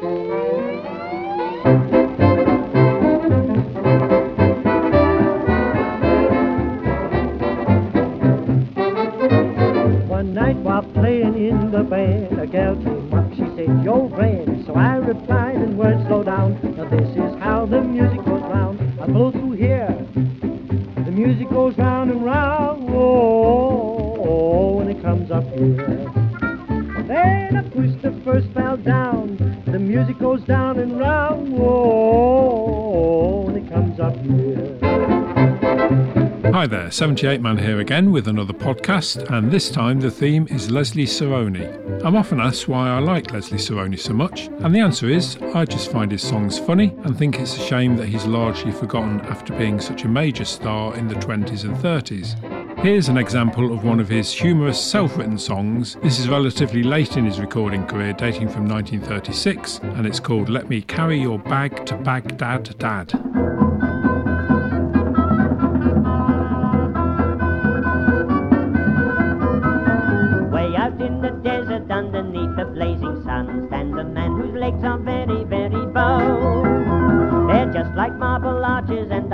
One there, 78 Man here again with another podcast, and this time the theme is Leslie Sarony. I'm often asked why I like Leslie Sarony so much, and the answer is I just find his songs funny and think it's a shame that he's largely forgotten after being such a major star in the 20s and 30s. Here's an example of one of his humorous self written songs. This is relatively late in his recording career, dating from 1936, and it's called Let Me Carry Your Bag to Baghdad Dad.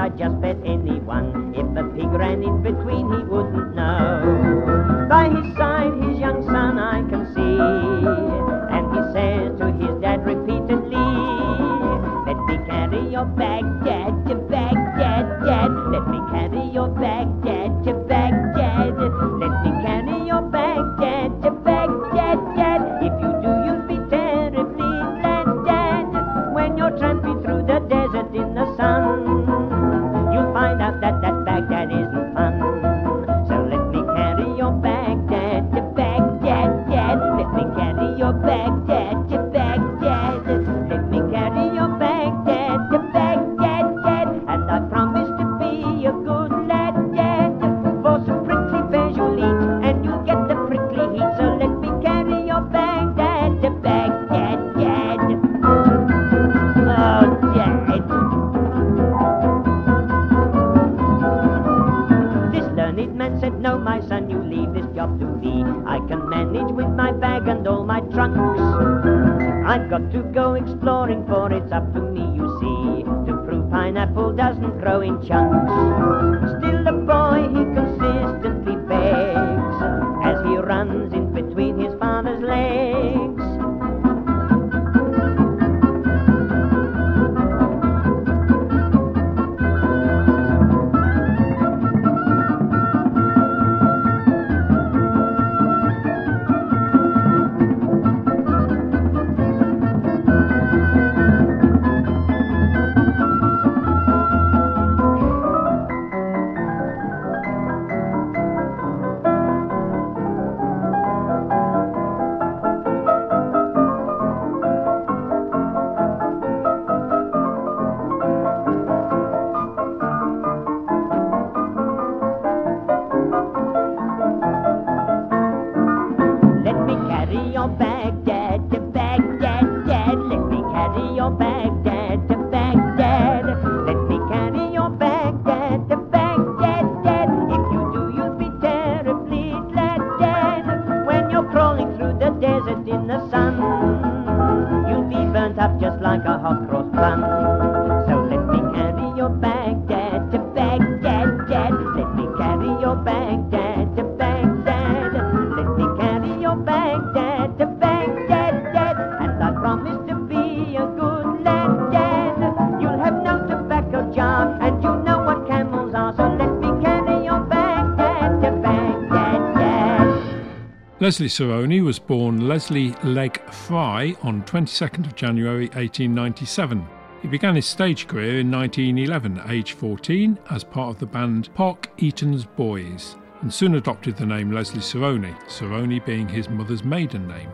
Arches, and I just bet anyone. If a pig ran in between, to go exploring, for it's up to me, you see, to prove pineapple doesn't grow in chunks. Leslie Sarony was born Leslie Legg Fry on 22nd of January 1897. He began his stage career in 1911, age 14, as part of the band Park Eaton's Boys, and soon adopted the name Leslie Sarony, Sarony being his mother's maiden name.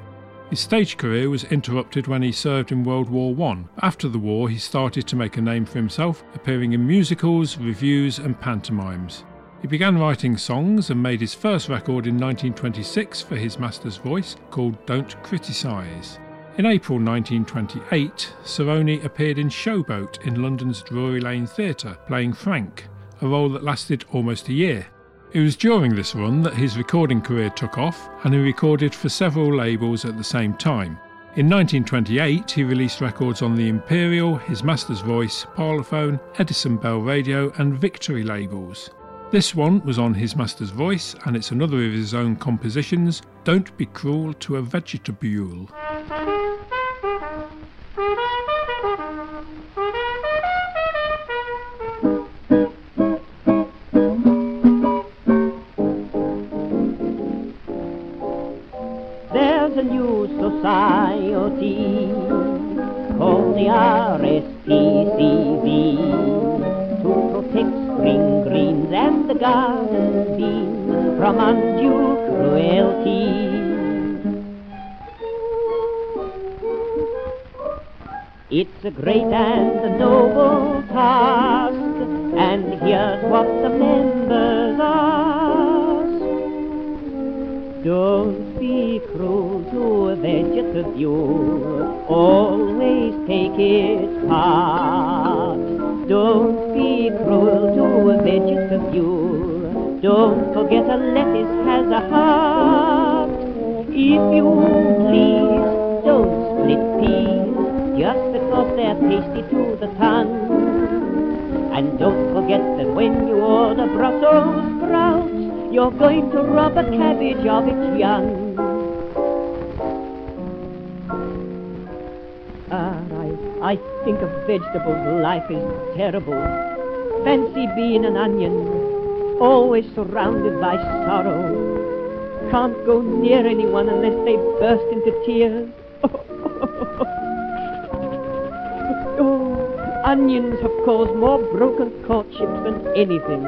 His stage career was interrupted when he served in World War I. After the war, he started to make a name for himself, appearing in musicals, reviews, and pantomimes. He began writing songs and made his first record in 1926 for his master's voice called Don't Criticise. In April 1928, Sarony appeared in Showboat in London's Drury Lane Theatre, playing Frank, a role that lasted almost a year. It was during this run that his recording career took off, and he recorded for several labels at the same time. In 1928, he released records on the Imperial, His Master's Voice, Parlophone, Edison Bell Radio, and Victory labels. This one was on His Master's Voice, and it's another of his own compositions Don't Be Cruel to a Vegetable. A great and a noble task, and here's what the members ask. Don't be cruel to a vegetable, always take its part. Don't be cruel to a vegetable, don't forget a lettuce has a heart. If you please, don't split peas, just because they're tasty to the tongue. And don't forget that when you order Brussels sprouts, you're going to rob a cabbage of its young. Ah, I, I think of vegetables, life is terrible. Fancy being an onion, always surrounded by sorrow. Can't go near anyone unless they burst into tears. Onions have caused more broken courtships than anything.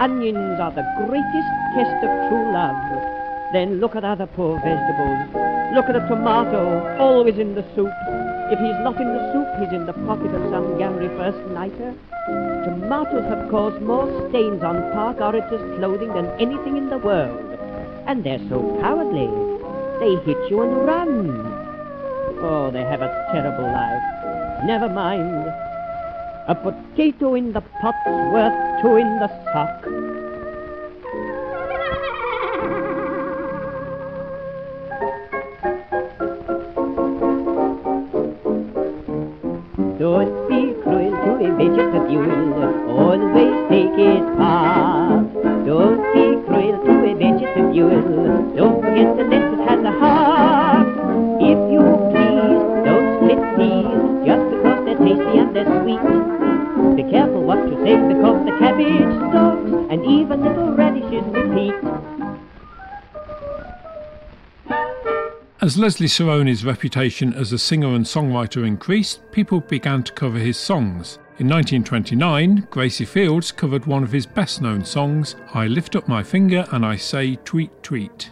Onions are the greatest test of true love. Then look at other poor vegetables. Look at a tomato, always in the soup. If he's not in the soup, he's in the pocket of some Gary first nighter. Tomatoes have caused more stains on park orators' clothing than anything in the world. And they're so cowardly. They hit you and run. Oh, they have a terrible life. Never mind. A potato in the pot's worth two in the sock. Leslie Sarony's reputation as a singer and songwriter increased, people began to cover his songs. In 1929, Gracie Fields covered one of his best known songs, I Lift Up My Finger and I Say Tweet Tweet.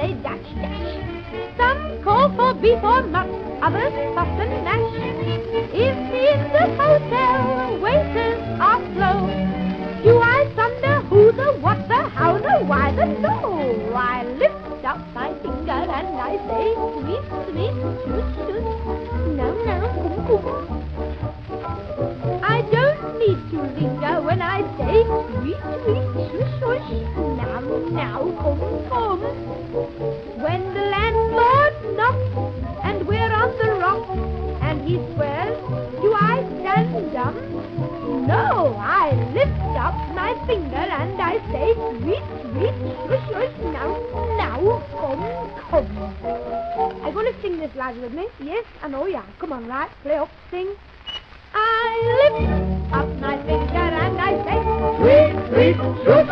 Say dash dash. Some call for beef or mutt, others fuss and mash. If in the hotel waiters are slow, do I thunder who the what the how the why the no? I lift up my finger and I say sweet sweet shush shush. No no kum kum. I don't need to linger when I say sweet, sweet. Now, now, come, come. When the landlord knocks and we're on the rock and he swears, do I stand dumb? No, I lift up my finger and I say sweet, sweet, shush, shush. Now, now, come, come. I'm going to sing this lad with me? Yes, I know you. Come on, right? Play up, sing. I lift up my finger and I say, Sweet, sweet, shush,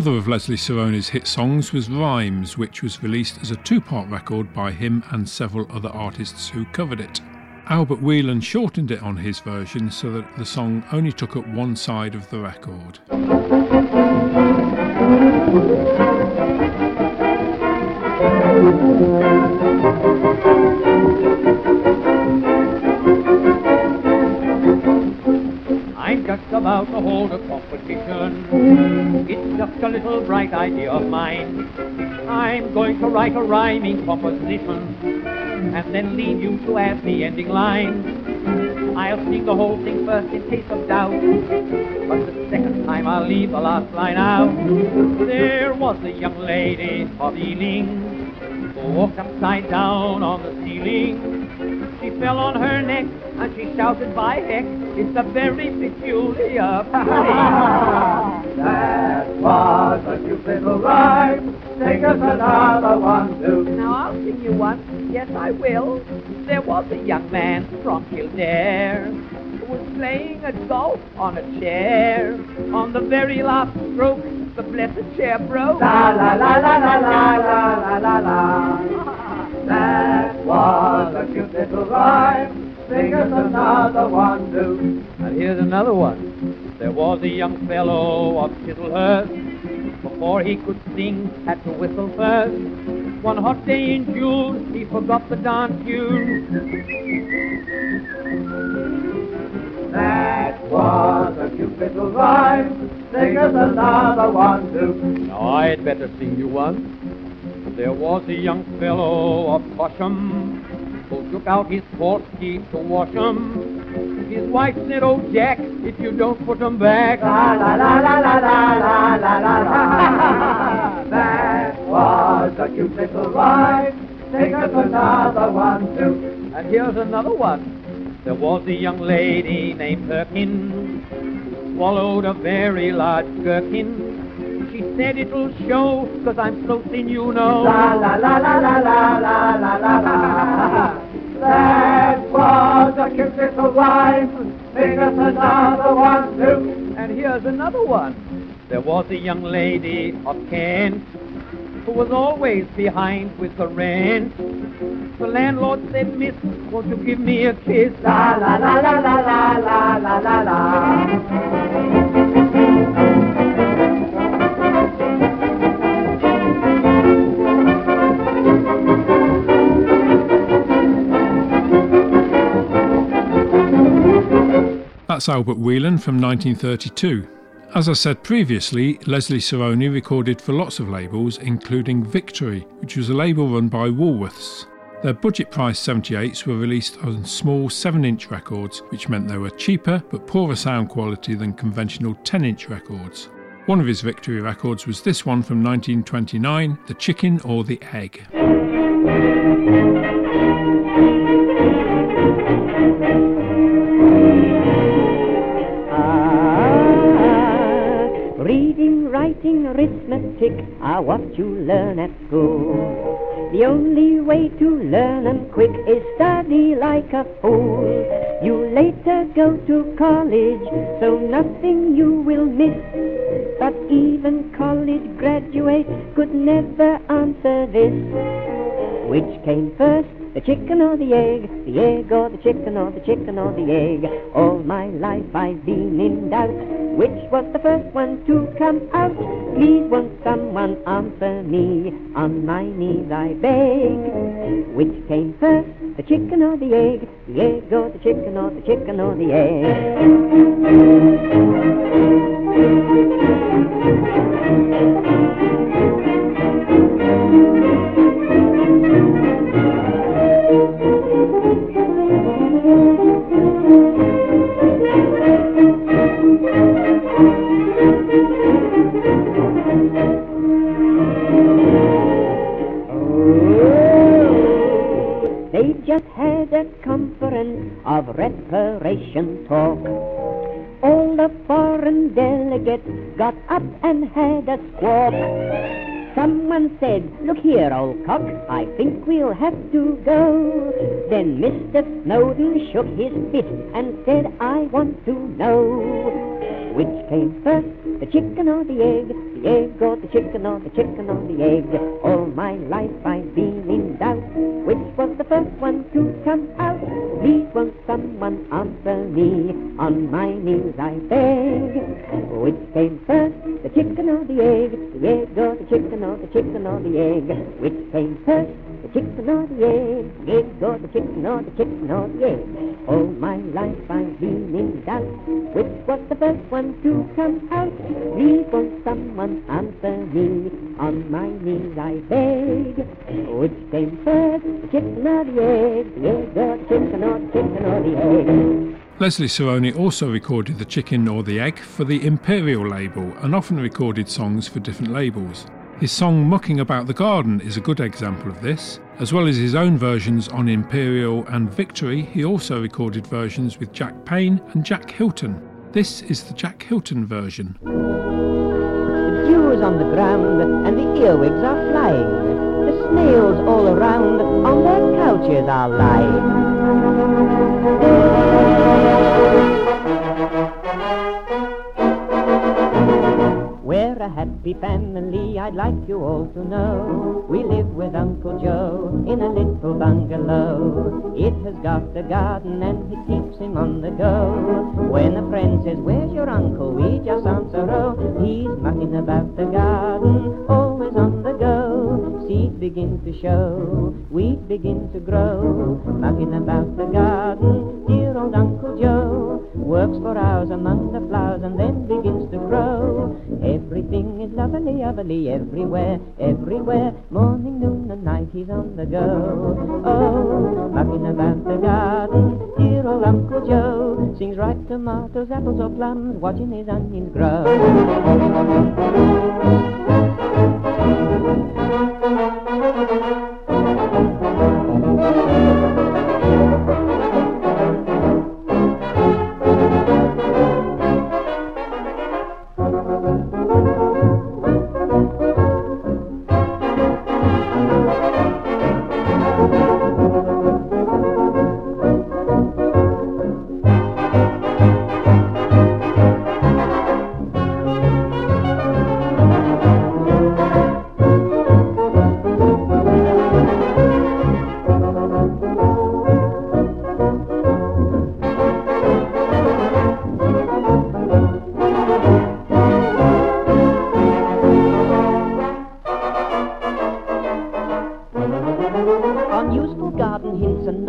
Another of Leslie Sarony's hit songs was Rhymes, which was released as a two part record by him and several other artists who covered it. Albert Whelan shortened it on his version so that the song only took up one side of the record. About to hold a competition. It's just a little bright idea of mine. I'm going to write a rhyming composition and then leave you to add the ending line. I'll sing the whole thing first in case of doubt, but the second time I'll leave the last line out. There was a young lady of Ealing who walked upside down on the ceiling. She fell on her neck and she shouted, by heck, it's a very peculiar feeling. That was a cute little rhyme. Sing us another one, too. Now I'll sing you one, yes I will. There was a young man from Kildare who was playing a golf on a chair. On the very last stroke, the blessed chair broke. La la la la la la la la la la. That was a cute little rhyme. Sing us another one, too. And here's another one. There was a young fellow of Chislehurst. Before he could sing, had to whistle first. One hot day in June, he forgot the dance tune. That was a cute little rhyme. Sing us another one, too. Now I'd better sing you one. There was a young fellow of Cosham took out his horse keys to wash 'em. His wife said, Oh, Jack, if you don't put 'em back. La la la la la la la la la la. That was a cute little rhyme. Sing us another one, too. And here's another one. There was a young lady named Perkin who swallowed a very large gherkin. She said it'll show, cause I'm so thin, you know. La la la la la la la la la la. That was a cute little rhyme. Sing us another one, too. And here's another one. There was a young lady of Kent who was always behind with the rent. The landlord said, Miss, won't you give me a kiss? La la la la la la la la la la. That's Albert Whelan from 1932. As I said previously, Leslie Sarony recorded for lots of labels, including Victory, which was a label run by Woolworths. Their budget price 78s were released on small 7 inch records, which meant they were cheaper but poorer sound quality than conventional 10 inch records. One of his Victory records was this one from 1929, The Chicken or the Egg. Are what you learn at school. The only way to learn 'em quick is study like a fool. You later go to college, so nothing you will miss. But even college graduates could never answer this. Which came first, the chicken or the egg? The egg or the chicken or the chicken or the egg? All my life I've been in doubt. Which was the first one to come out? Please won't someone answer me? On my knees I beg. Which came first, the chicken or the egg? The egg or the chicken or the chicken or the egg? Of reparation talk. All the foreign delegates got up and had a squawk. Someone said, look here, old cock, I think we'll have to go. Then Mr. Snowden shook his fist and said, I want to know. Which came first, the chicken or the egg? The egg or the chicken or the chicken or the egg? All my life I've been was the first one to come out? Please won't someone answer me? On my knees I beg. Which came first, the chicken or the egg? The egg or the chicken or the chicken or the egg? Which came first? The chicken or the egg, egg or the chicken or the chicken or the egg. All my life I've been in doubt. Which was the first one to come out? Please won't someone answer me? On my knees I beg. Which came first, the chicken or the egg? The egg or the chicken or the chicken or the egg? Leslie Sarony also recorded The Chicken or the Egg for the Imperial label and often recorded songs for different labels. His song Mucking About the Garden is a good example of this. As well as his own versions on Imperial and Victory, he also recorded versions with Jack Payne and Jack Hylton. This is the Jack Hylton version. The dew is on the ground and the earwigs are flying. The snails all around on their couches are lying. A happy family, I'd like you all to know. We live with Uncle Joe in a little bungalow. It has got a garden and it keeps him on the go. When a friend says, Where's your uncle? We just answer, Oh, he's mucking about the garden, always on the go. Seeds begin to show, weeds begin to grow. Mucking about the garden, dear old Uncle Joe works for hours among the flowers and then begins to grow. Lovely, lovely everywhere, everywhere. Morning, noon, and night he's on the go. Oh, mucking about the garden, dear old Uncle Joe sings ripe tomatoes, apples, or plums, watching his onions grow.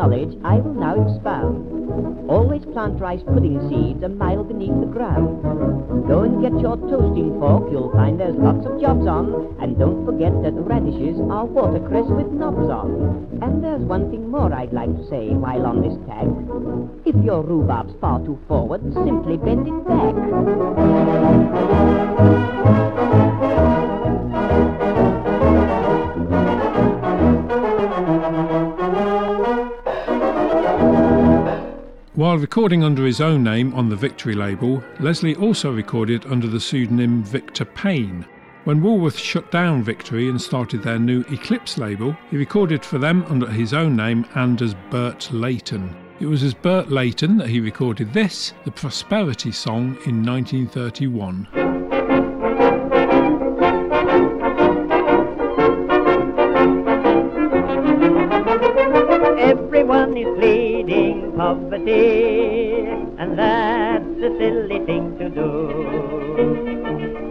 Knowledge I will now expound. Always plant rice pudding seeds a mile beneath the ground. Go and get your toasting fork, you'll find there's lots of jobs on. And don't forget that radishes are watercress with knobs on. And there's one thing more I'd like to say while on this tack. If your rhubarb's far too forward, simply bend it back. While recording under his own name on the Victory label, Leslie also recorded under the pseudonym Victor Payne. When Woolworth shut down Victory and started their new Eclipse label, he recorded for them under his own name and as Bert Layton. It was as Bert Layton that he recorded this, the Prosperity song, in 1931. Poverty, and that's a silly thing to do.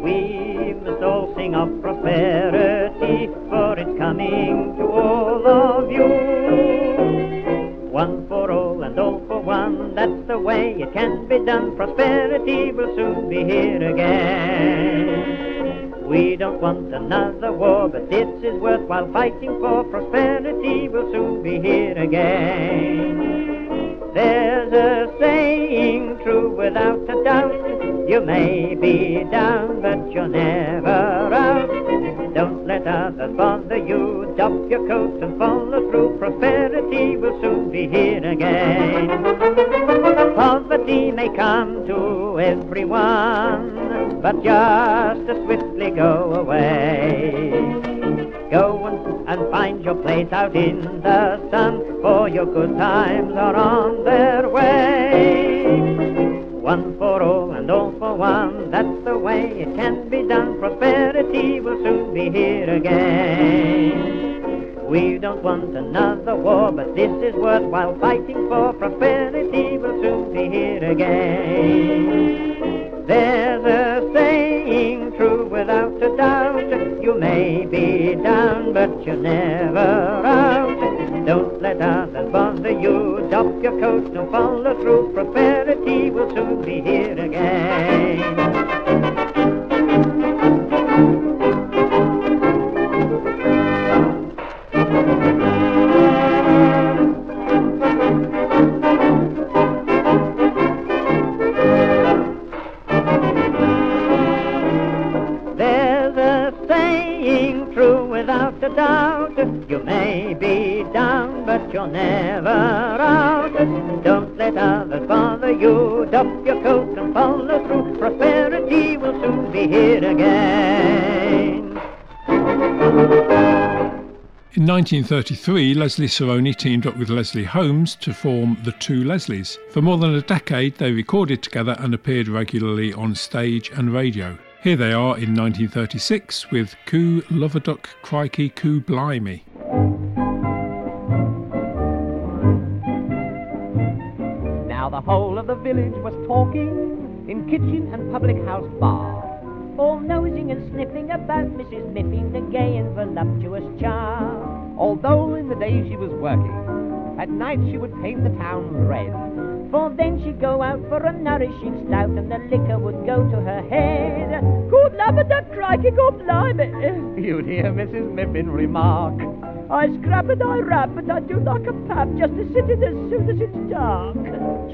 We must all sing of prosperity, for it's coming to all of you. One for all and all for one, that's the way it can be done. Prosperity will soon be here again. We don't want another war, but this is worthwhile fighting for. Prosperity will soon be here again. Be down, but you're never out. Don't let others bother you. Doff your coat and follow through. Prosperity will soon be here again. Poverty may come to everyone, but just as swiftly go away. Go and, and find your place out in the sun, for your good times are on their way. One for all and all for one, that's the way it can be done. Prosperity will soon be here again. We don't want another war, but this is worthwhile fighting for. Prosperity will soon be here again. There's a saying true without a doubt. You may be down, but you're never out. Don't let others bother you. Doff your coat and follow through. Prosperity will soon be here again. May be down, but you're never out. Don't let others bother you. Doff your coat and follow through. Prosperity will soon be here again. In 1933, Leslie Sarony teamed up with Leslie Holmes to form the Two Leslies. For more than a decade, they recorded together and appeared regularly on stage and radio. Here they are in 1936 with Coo Loverduck Crikey Coo Blimey. Now the whole of the village was talking in kitchen and public house bar. All nosing and sniffing about Mrs. Miffin, the gay and voluptuous charm. Although in the day she was working, at night she would paint the town red. For then she'd go out for a nourishing stout, and the liquor would go to her head. Good that crikey, good blimey. You'd hear Mrs. Miffin remark, I scrap and I rap, but I do like a pap just to sit in as soon as it's dark.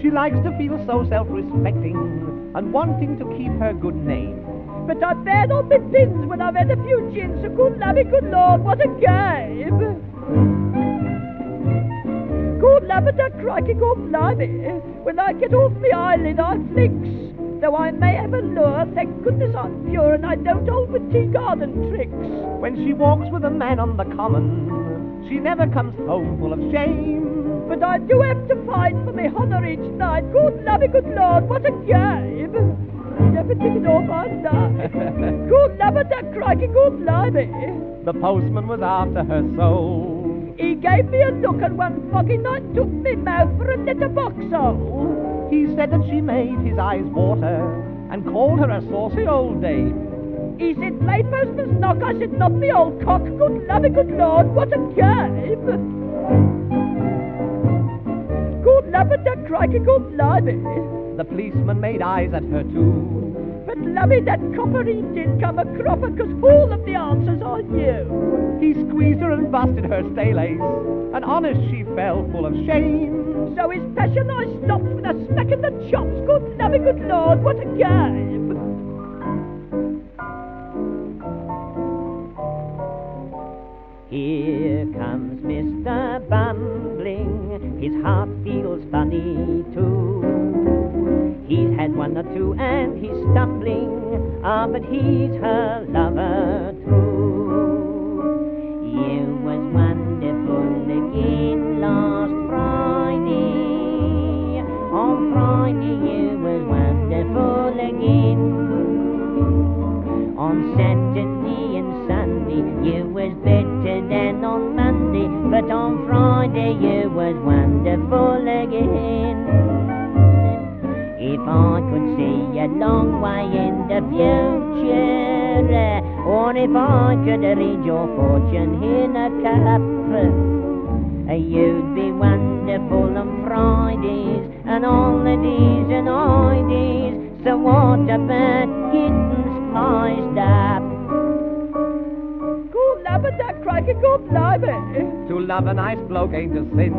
She likes to feel so self-respecting and wanting to keep her good name. But I bared all my pins when I've had a few gins, so good lovey, good lord, what a game! Good that crikey, good blimey. When I get off the eyelid, I flicks. Though I may have a lure, thank goodness I'm pure and I don't hold with tea garden tricks. When she walks with a man on the common, she never comes home full of shame. But I do have to fight for me honour each night. Good lovey, good lord, what a game! Never take it off night. Good love that crikey, good blimey. The postman was after her soul. He gave me a look and one foggy night took me mouth for a letterbox hole. He said that she made his eyes water and called her a saucy old dame. He said, play postman's knock. I said, not the old cock. Good lovey, good lord, what a game! Good that crikey, good blimey. The policeman made eyes at her too. Lovey, that copper he did come a cropper, 'cause all of the answers are you. He squeezed her and busted her stay lace, and honest she fell full of shame. So his passion I stopped with a smack in the chops. Good lovey, good lord, what a game! Here comes Mr. Bumbling, his heart feels funny too. He's had one or two and he's stumbling, ah, but he's her lover true. You was wonderful again last Friday. On Friday you was wonderful again. On Saturday and Sunday you was better than on Monday, but on Friday you was wonderful again. A long way in the future, or if I could read your fortune in a cup, you'd be wonderful on Fridays and holidays and holidays. So what about getting spliced up? Good love that crikey, good blimey. Eh? To love a nice bloke ain't a sin.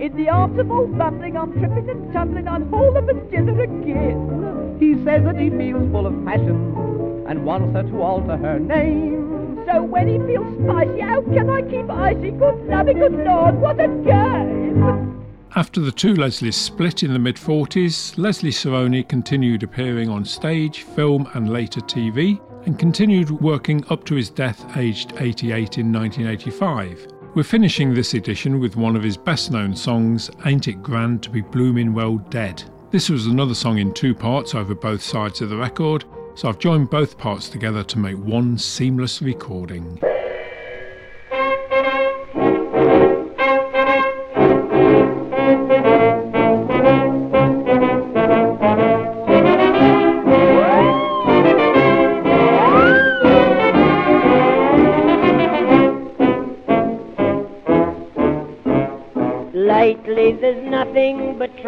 In the arms of old bumbling, I'm tripping and tumbling, I'm whole of a dither again. He says that he feels full of passion and wants her to alter her name. So when he feels spicy, how can I keep icy? Good loving, good Lord, what a game! After the two Leslies split in the mid 40s, Leslie Sarony continued appearing on stage, film, and later TV, and continued working up to his death aged 88 in 1985. We're finishing this edition with one of his best known songs, Ain't It Grand to Be Bloomin' Well Dead. This was another song in two parts over both sides of the record, so I've joined both parts together to make one seamless recording.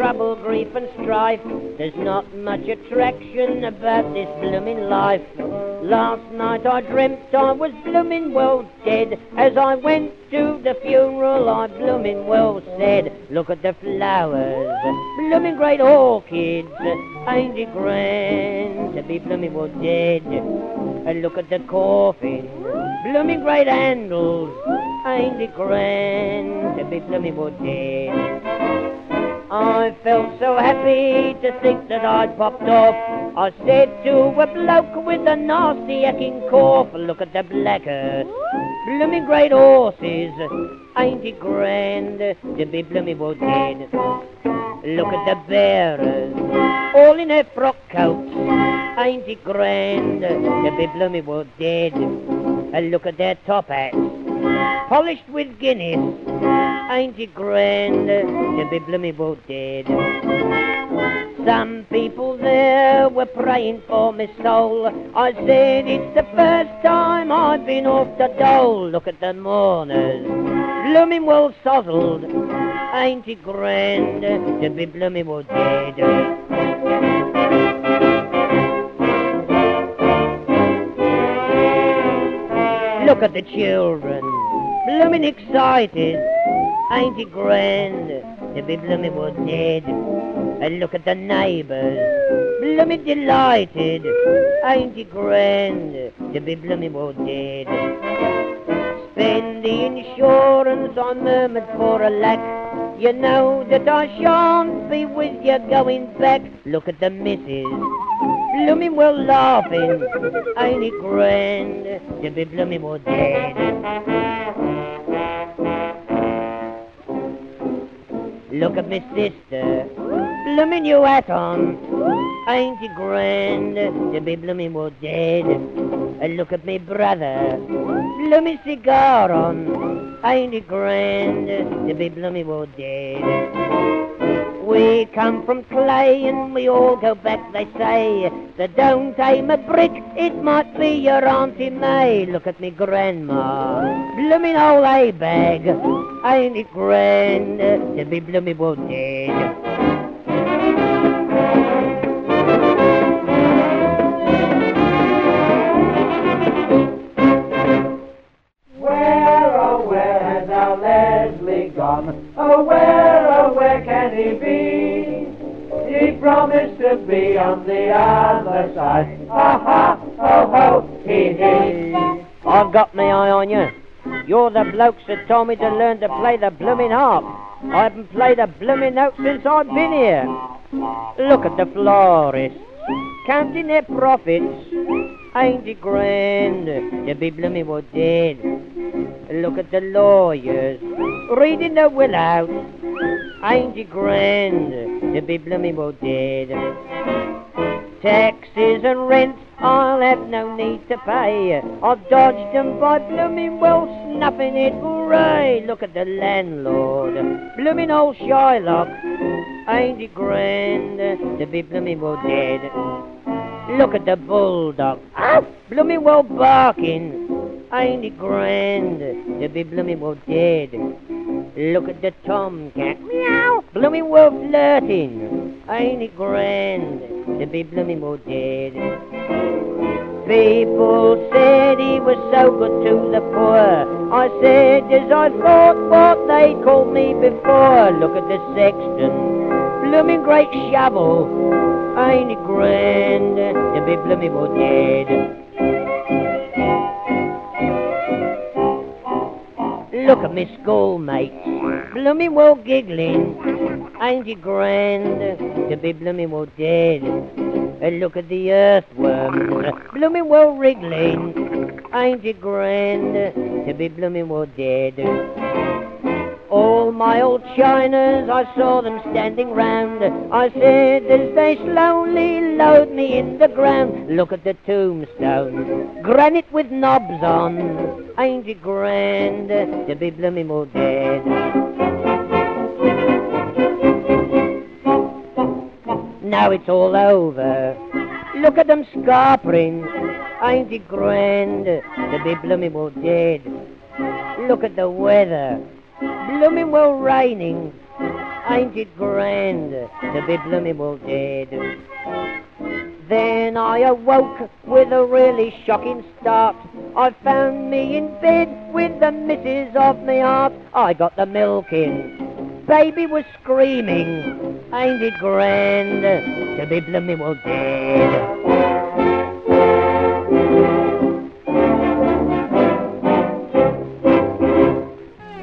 Trouble, grief and strife. There's not much attraction about this blooming life. Last night I dreamt I was blooming well dead. As I went to the funeral I blooming well said, Look at the flowers, blooming great orchids. Ain't it grand to be bloomin' well dead? And look at the coffin, blooming great handles. Ain't it grand to be bloomin' well dead? I felt so happy to think that I'd popped off. I said to a bloke with a nasty aching cough, look at the blackers, blooming great horses. Ain't it grand to be blooming well dead? Look at the bearers, all in their frock coats. Ain't it grand to be blooming well dead? And look at their top hats, polished with Guinness. Ain't it grand to be blooming well dead? Some people there were praying for my soul. I said it's the first time I've been off the dole. Look at the mourners, blooming well sozzled. Ain't it grand to be blooming well dead? Look at the children, bloomin' excited. Ain't it grand to be bloomin' well dead? And look at the neighbours, bloomin' delighted. Ain't it grand to be bloomin' well dead? Spend the insurance I murmured for a lack. You know that I shan't be with you going back. Look at the missus, bloomin' well laughing. Ain't it grand to be bloomin' well dead? Look at me sister, bloomin' new hat on. Ain't it grand to be bloomin' well dead? And look at me brother, bloomin' cigar on. Ain't it grand to be bloomin' well dead? We come from clay and we all go back, they say. So don't aim a brick, it might be your Auntie May. Look at me grandma, bloomin' old hay bag. Ain't it grand to be bloomin' well dead? Side. Ha ha, ho ho, he he. I've got my eye on you. You're the blokes that told me to learn to play the bloomin' harp. I haven't played a bloomin' note since I've been here. Look at the florists, counting their profits. Ain't it grand to be bloomin' well dead? Look at the lawyers, reading the will out. Ain't it grand to be bloomin' well dead? Taxes and rent I'll have no need to pay. I've dodged 'em by bloomin' well snuffing it. Hooray! Look at the landlord, bloomin' old Shylock. Ain't it grand to be bloomin' well dead? Look at the bulldog, ah, bloomin' well barking. Ain't it grand to be bloomin' well dead? Look at the tomcat, meow, bloomin' well flirting. Ain't it grand to be bloomin' well dead? People said he was so good to the poor. I said as I thought what they called me before. Look at the sexton, blooming great shovel. Ain't it grand to be bloomin' well dead? Look at me schoolmates, blooming well giggling. Ain't it grand to be blooming well dead? And look at the earthworm, blooming well wriggling. Ain't it grand to be blooming well dead? All my old chinas, I saw them standing round. I said as they slowly load me in the ground, look at the tombstone, granite with knobs on. Ain't it grand to be blooming more dead? Now it's all over. Look at them scar prints. Ain't it grand to be blooming well dead? Look at the weather blooming well raining. Ain't it grand to be blooming well dead? Then I awoke with a really shocking start. I found me in bed with the missus of me heart. I got the milk in. Baby was screaming. Ain't it grand to be blooming well dead?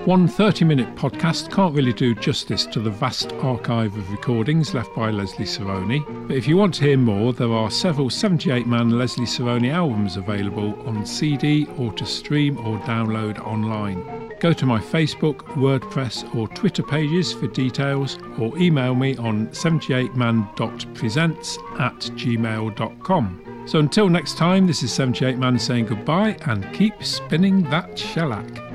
One 30 minute podcast can't really do justice to the vast archive of recordings left by Leslie Sarony, but if you want to hear more, there are several 78 man Leslie Sarony albums available on CD or to stream or download online. Go to my Facebook, WordPress, or Twitter pages for details, or email me on 78man.presents at gmail.com. So until next time, this is 78man saying goodbye and keep spinning that shellac.